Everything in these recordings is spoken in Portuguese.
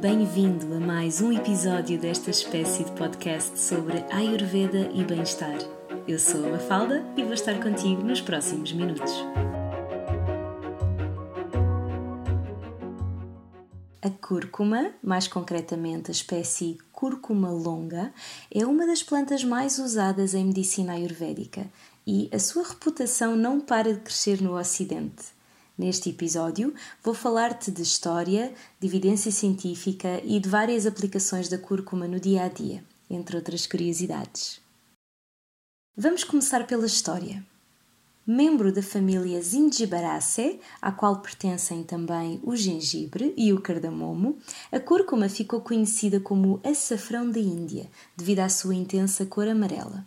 Bem-vindo a mais um episódio desta espécie de podcast sobre Ayurveda e bem-estar. Eu sou a Mafalda e vou estar contigo nos próximos minutos. A cúrcuma, mais concretamente a espécie cúrcuma longa, é uma das plantas mais usadas em medicina ayurvédica e a sua reputação não para de crescer no Ocidente. Neste episódio, vou falar-te de história, de evidência científica e de várias aplicações da cúrcuma no dia a dia, entre outras curiosidades. Vamos começar pela história. Membro da família Zingiberaceae, à qual pertencem também o gengibre e o cardamomo, a cúrcuma ficou conhecida como açafrão da Índia, devido à sua intensa cor amarela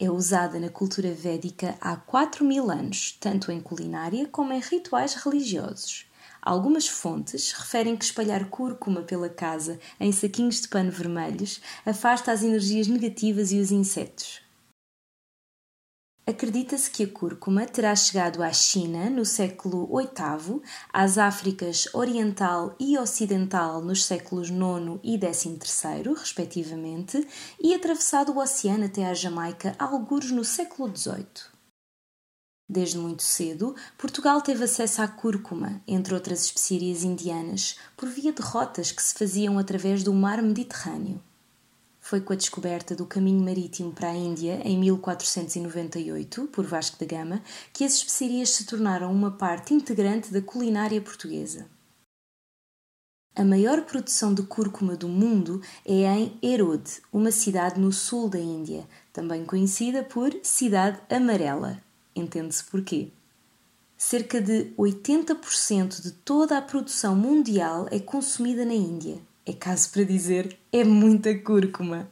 é usada na cultura védica há 4 mil anos, tanto em culinária como em rituais religiosos. Algumas fontes referem que espalhar cúrcuma pela casa em saquinhos de pano vermelhos afasta as energias negativas e os insetos. Acredita-se que a cúrcuma terá chegado à China no século VIII, às Áfricas Oriental e Ocidental nos séculos IX e XIII, respectivamente, e atravessado o oceano até à Jamaica, alguns no século XVIII. Desde muito cedo, Portugal teve acesso à cúrcuma, entre outras especiarias indianas, por via de rotas que se faziam através do mar Mediterrâneo. Foi com a descoberta do caminho marítimo para a Índia em 1498 por Vasco da Gama que as especiarias se tornaram uma parte integrante da culinária portuguesa. A maior produção de cúrcuma do mundo é em Erode, uma cidade no sul da Índia, também conhecida por Cidade Amarela. Entende-se porquê. Cerca de 80% de toda a produção mundial é consumida na Índia é caso para dizer, é muita cúrcuma.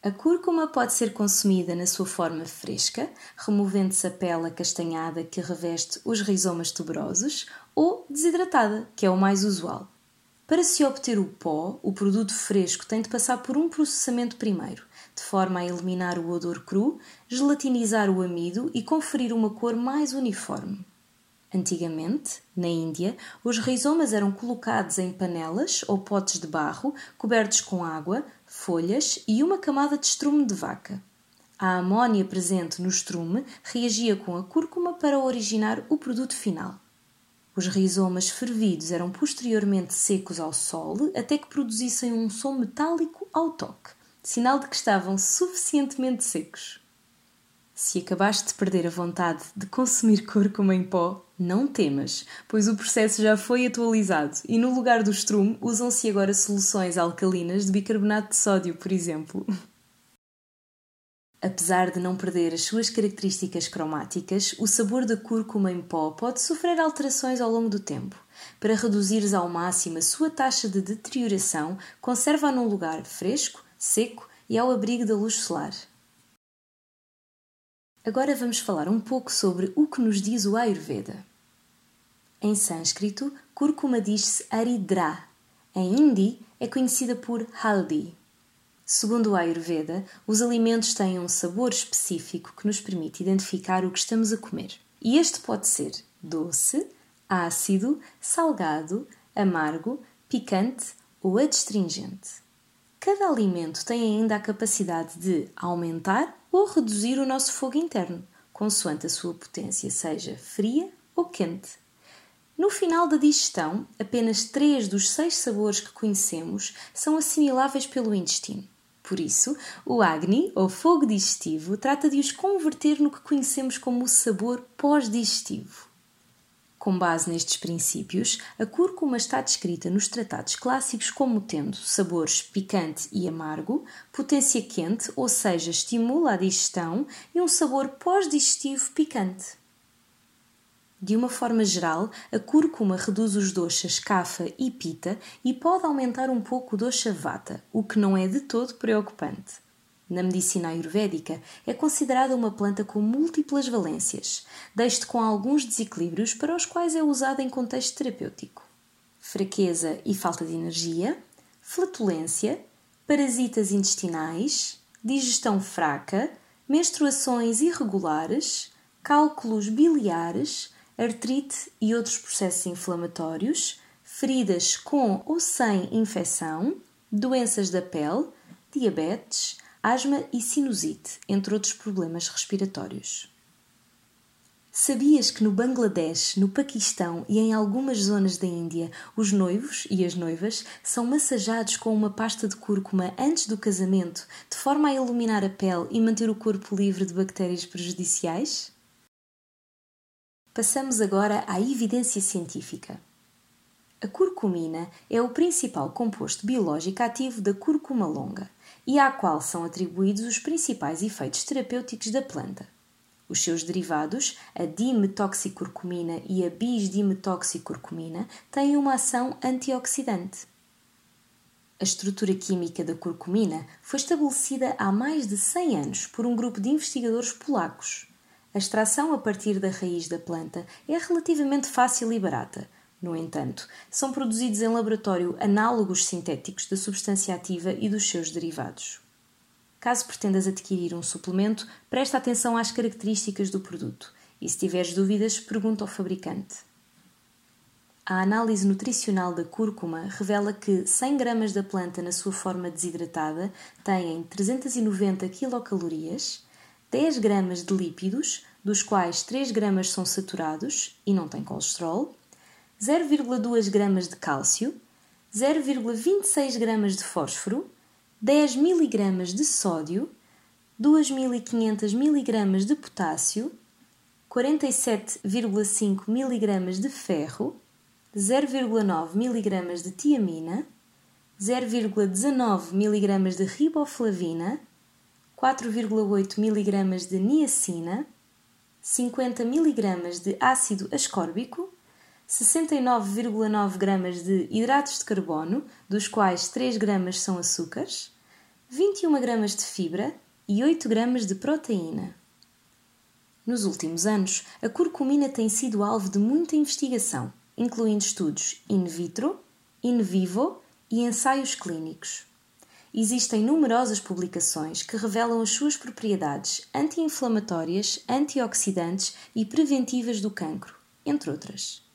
A cúrcuma pode ser consumida na sua forma fresca, removendo-se a pele acastanhada que reveste os rizomas tuberosos, ou desidratada, que é o mais usual. Para se obter o pó, o produto fresco tem de passar por um processamento primeiro, de forma a eliminar o odor cru, gelatinizar o amido e conferir uma cor mais uniforme. Antigamente, na Índia, os rizomas eram colocados em panelas ou potes de barro cobertos com água, folhas e uma camada de estrume de vaca. A amônia presente no estrume reagia com a cúrcuma para originar o produto final. Os rizomas fervidos eram posteriormente secos ao sol até que produzissem um som metálico ao toque, sinal de que estavam suficientemente secos. Se acabaste de perder a vontade de consumir cúrcuma em pó, não temas, pois o processo já foi atualizado e no lugar do estrume usam-se agora soluções alcalinas de bicarbonato de sódio, por exemplo. Apesar de não perder as suas características cromáticas, o sabor da cúrcuma em pó pode sofrer alterações ao longo do tempo. Para reduzires ao máximo a sua taxa de deterioração, conserva-a num lugar fresco, seco e ao abrigo da luz solar. Agora vamos falar um pouco sobre o que nos diz o Ayurveda. Em sânscrito, cúrcuma diz-se aridra. Em hindi, é conhecida por haldi. Segundo o Ayurveda, os alimentos têm um sabor específico que nos permite identificar o que estamos a comer. E este pode ser doce, ácido, salgado, amargo, picante ou adstringente. Cada alimento tem ainda a capacidade de aumentar ou reduzir o nosso fogo interno, consoante a sua potência seja fria ou quente. No final da digestão, apenas três dos seis sabores que conhecemos são assimiláveis pelo intestino. Por isso, o Agni, ou fogo digestivo, trata de os converter no que conhecemos como o sabor pós-digestivo. Com base nestes princípios, a cúrcuma está descrita nos tratados clássicos como tendo sabores picante e amargo, potência quente, ou seja, estimula a digestão, e um sabor pós-digestivo picante. De uma forma geral, a cúrcuma reduz os doshas kapha e pita e pode aumentar um pouco o dosha vata, o que não é de todo preocupante. Na medicina ayurvédica, é considerada uma planta com múltiplas valências, desde com alguns desequilíbrios para os quais é usada em contexto terapêutico. Fraqueza e falta de energia, flatulência, parasitas intestinais, digestão fraca, menstruações irregulares, cálculos biliares, artrite e outros processos inflamatórios, feridas com ou sem infecção, doenças da pele, diabetes, asma e sinusite, entre outros problemas respiratórios. Sabias que no Bangladesh, no Paquistão e em algumas zonas da Índia, os noivos e as noivas são massajados com uma pasta de cúrcuma antes do casamento, de forma a iluminar a pele e manter o corpo livre de bactérias prejudiciais? Passamos agora à evidência científica. A curcumina é o principal composto biológico ativo da cúrcuma longa e à qual são atribuídos os principais efeitos terapêuticos da planta. Os seus derivados, a dimetoxicurcumina e a bisdimetoxicurcumina, têm uma ação antioxidante. A estrutura química da curcumina foi estabelecida há mais de 100 anos por um grupo de investigadores polacos. A extração a partir da raiz da planta é relativamente fácil e barata. No entanto, são produzidos em laboratório análogos sintéticos da substância ativa e dos seus derivados. Caso pretendas adquirir um suplemento, presta atenção às características do produto e, se tiveres dúvidas, pergunta ao fabricante. A análise nutricional da cúrcuma revela que 100 gramas da planta na sua forma desidratada têm 390 quilocalorias, 10 gramas de lípidos, dos quais 3 gramas são saturados e não têm colesterol, 0,2 gramas de cálcio, 0,26 gramas de fósforo, 10 mg de sódio, 2.500 mg de potássio, 47,5 mg de ferro, 0,9 mg de tiamina, 0,19 mg de riboflavina, 4,8 mg de niacina, 50 mg de ácido ascórbico, 69,9 gramas de hidratos de carbono, dos quais 3 gramas são açúcares, 21 gramas de fibra e 8 gramas de proteína. Nos últimos anos, a curcumina tem sido alvo de muita investigação, incluindo estudos in vitro, in vivo e ensaios clínicos. Existem numerosas publicações que revelam as suas propriedades anti-inflamatórias, antioxidantes e preventivas do cancro, entre outras.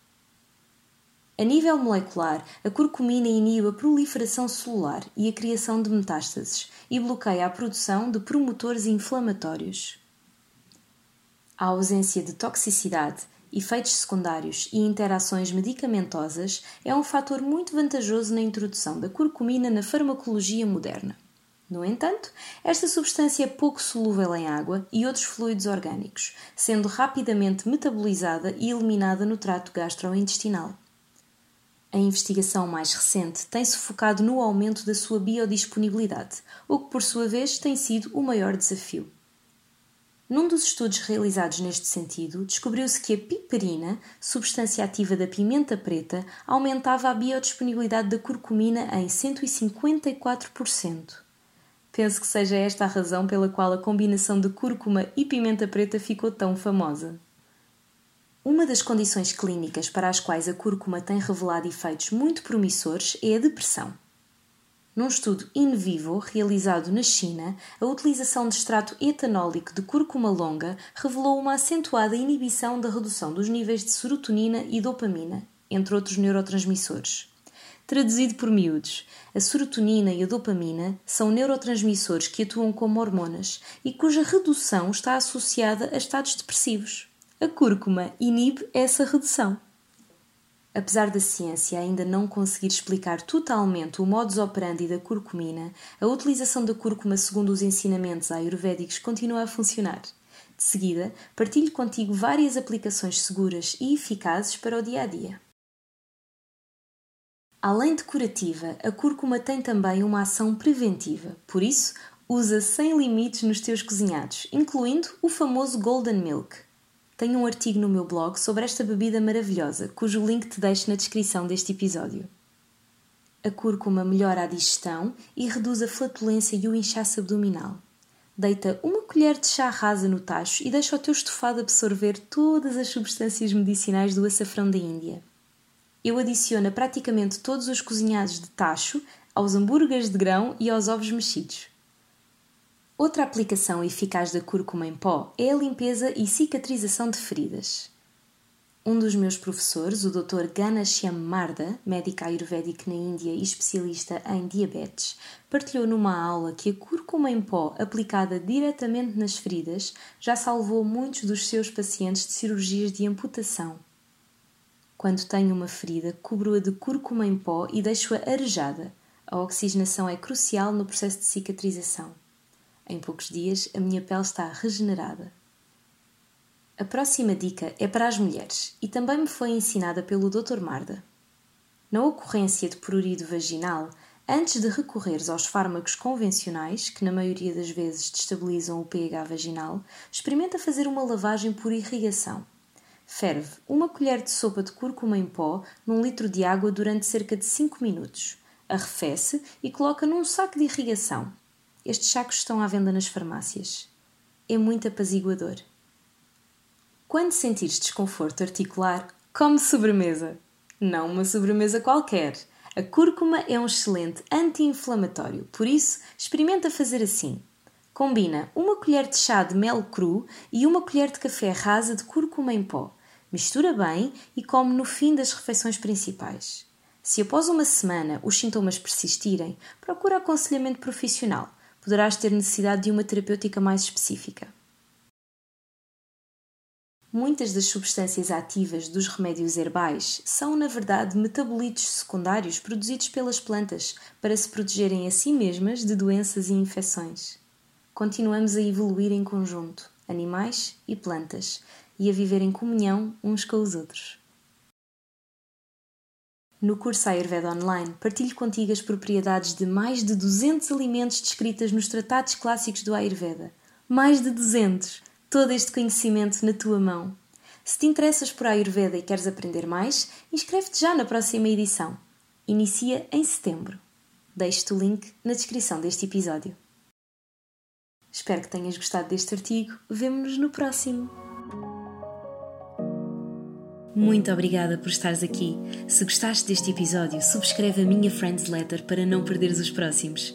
A nível molecular, a curcumina inibe a proliferação celular e a criação de metástases e bloqueia a produção de promotores inflamatórios. A ausência de toxicidade, efeitos secundários e interações medicamentosas é um fator muito vantajoso na introdução da curcumina na farmacologia moderna. No entanto, esta substância é pouco solúvel em água e outros fluidos orgânicos, sendo rapidamente metabolizada e eliminada no trato gastrointestinal. A investigação mais recente tem-se focado no aumento da sua biodisponibilidade, o que por sua vez tem sido o maior desafio. Num dos estudos realizados neste sentido, descobriu-se que a piperina, substância ativa da pimenta preta, aumentava a biodisponibilidade da curcumina em 154%. Penso que seja esta a razão pela qual a combinação de cúrcuma e pimenta preta ficou tão famosa. Uma das condições clínicas para as quais a cúrcuma tem revelado efeitos muito promissores é a depressão. Num estudo in vivo realizado na China, a utilização de extrato etanólico de cúrcuma longa revelou uma acentuada inibição da redução dos níveis de serotonina e dopamina, entre outros neurotransmissores. Traduzido por miúdos, a serotonina e a dopamina são neurotransmissores que atuam como hormonas e cuja redução está associada a estados depressivos. A cúrcuma inibe essa redução. Apesar da ciência ainda não conseguir explicar totalmente o modus operandi da curcumina, a utilização da cúrcuma segundo os ensinamentos ayurvédicos continua a funcionar. De seguida, partilho contigo várias aplicações seguras e eficazes para o dia a dia. Além de curativa, a cúrcuma tem também uma ação preventiva, por isso, usa sem limites nos teus cozinhados, incluindo o famoso Golden Milk, tenho um artigo no meu blog sobre esta bebida maravilhosa, cujo link te deixo na descrição deste episódio. A cúrcuma melhora a digestão e reduz a flatulência e o inchaço abdominal. Deita uma colher de chá rasa no tacho e deixa o teu estofado absorver todas as substâncias medicinais do açafrão da Índia. Eu adiciono praticamente todos os cozinhados de tacho, aos hambúrgueres de grão e aos ovos mexidos. Outra aplicação eficaz da cúrcuma em pó é a limpeza e cicatrização de feridas. Um dos meus professores, o Dr. Ganashyam Marda, médico ayurvédico na Índia e especialista em diabetes, partilhou numa aula que a cúrcuma em pó aplicada diretamente nas feridas já salvou muitos dos seus pacientes de cirurgias de amputação. Quando tenho uma ferida, cubro-a de cúrcuma em pó e deixo-a arejada. A oxigenação é crucial no processo de cicatrização. Em poucos dias, a minha pele está regenerada. A próxima dica é para as mulheres e também me foi ensinada pelo Dr. Marda. Na ocorrência de prurido vaginal, antes de recorreres aos fármacos convencionais, que na maioria das vezes destabilizam o pH vaginal, experimenta fazer uma lavagem por irrigação. Ferve uma colher de sopa de cúrcuma em pó num litro de água durante cerca de 5 minutos. Arrefece e coloca num saco de irrigação. Estes sacos estão à venda nas farmácias. É muito apaziguador. Quando sentires desconforto articular, come sobremesa. Não uma sobremesa qualquer. A cúrcuma é um excelente anti-inflamatório, por isso experimenta fazer assim. Combina uma colher de chá de mel cru e uma colher de café rasa de cúrcuma em pó. Mistura bem e come no fim das refeições principais. Se após uma semana os sintomas persistirem, procura aconselhamento profissional. Poderás ter necessidade de uma terapêutica mais específica. Muitas das substâncias ativas dos remédios herbais são, na verdade, metabolitos secundários produzidos pelas plantas para se protegerem a si mesmas de doenças e infecções. Continuamos a evoluir em conjunto, animais e plantas, e a viver em comunhão uns com os outros. No curso Ayurveda Online, partilho contigo as propriedades de mais de 200 alimentos descritas nos tratados clássicos do Ayurveda. Mais de 200! todo este conhecimento na tua mão. Se te interessas por Ayurveda e queres aprender mais, inscreve-te já na próxima edição. Inicia em setembro. Deixo-te o link na descrição deste episódio. Espero que tenhas gostado deste artigo. Vemo-nos no próximo. Muito obrigada por estares aqui. Se gostaste deste episódio, subscreve a minha Friends Letter para não perderes os próximos.